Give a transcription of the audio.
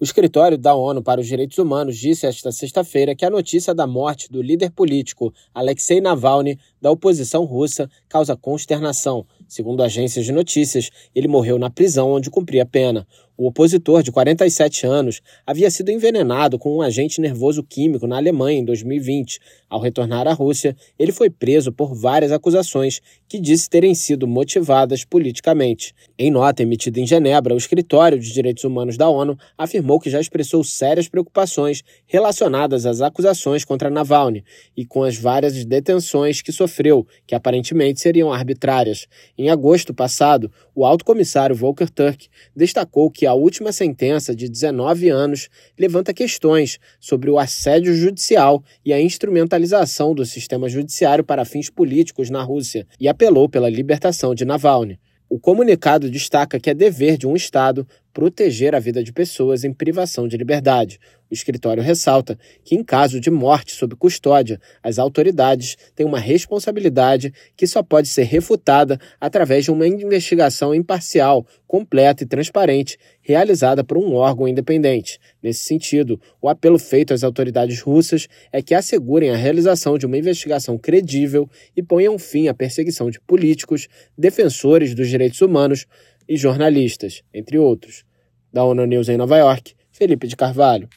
O escritório da ONU para os Direitos Humanos disse esta sexta-feira que a notícia da morte do líder político Alexei Navalny da oposição russa causa consternação. Segundo agências de notícias, ele morreu na prisão onde cumpria pena. O opositor, de 47 anos, havia sido envenenado com um agente nervoso químico na Alemanha em 2020. Ao retornar à Rússia, ele foi preso por várias acusações que disse terem sido motivadas politicamente. Em nota emitida em Genebra, o Escritório de Direitos Humanos da ONU afirmou que já expressou sérias preocupações relacionadas às acusações contra Navalny e com as várias detenções que sofreu, que aparentemente seriam arbitrárias. Em agosto passado, o alto comissário Volker Turk destacou que a última sentença de 19 anos levanta questões sobre o assédio judicial e a instrumentalização do sistema judiciário para fins políticos na Rússia e apelou pela libertação de Navalny. O comunicado destaca que é dever de um Estado proteger a vida de pessoas em privação de liberdade. O escritório ressalta que, em caso de morte sob custódia, as autoridades têm uma responsabilidade que só pode ser refutada através de uma investigação imparcial, completa e transparente, realizada por um órgão independente. Nesse sentido, o apelo feito às autoridades russas é que assegurem a realização de uma investigação credível e ponham fim à perseguição de políticos, defensores dos direitos humanos e jornalistas, entre outros. Da ONU News em Nova York, Felipe de Carvalho.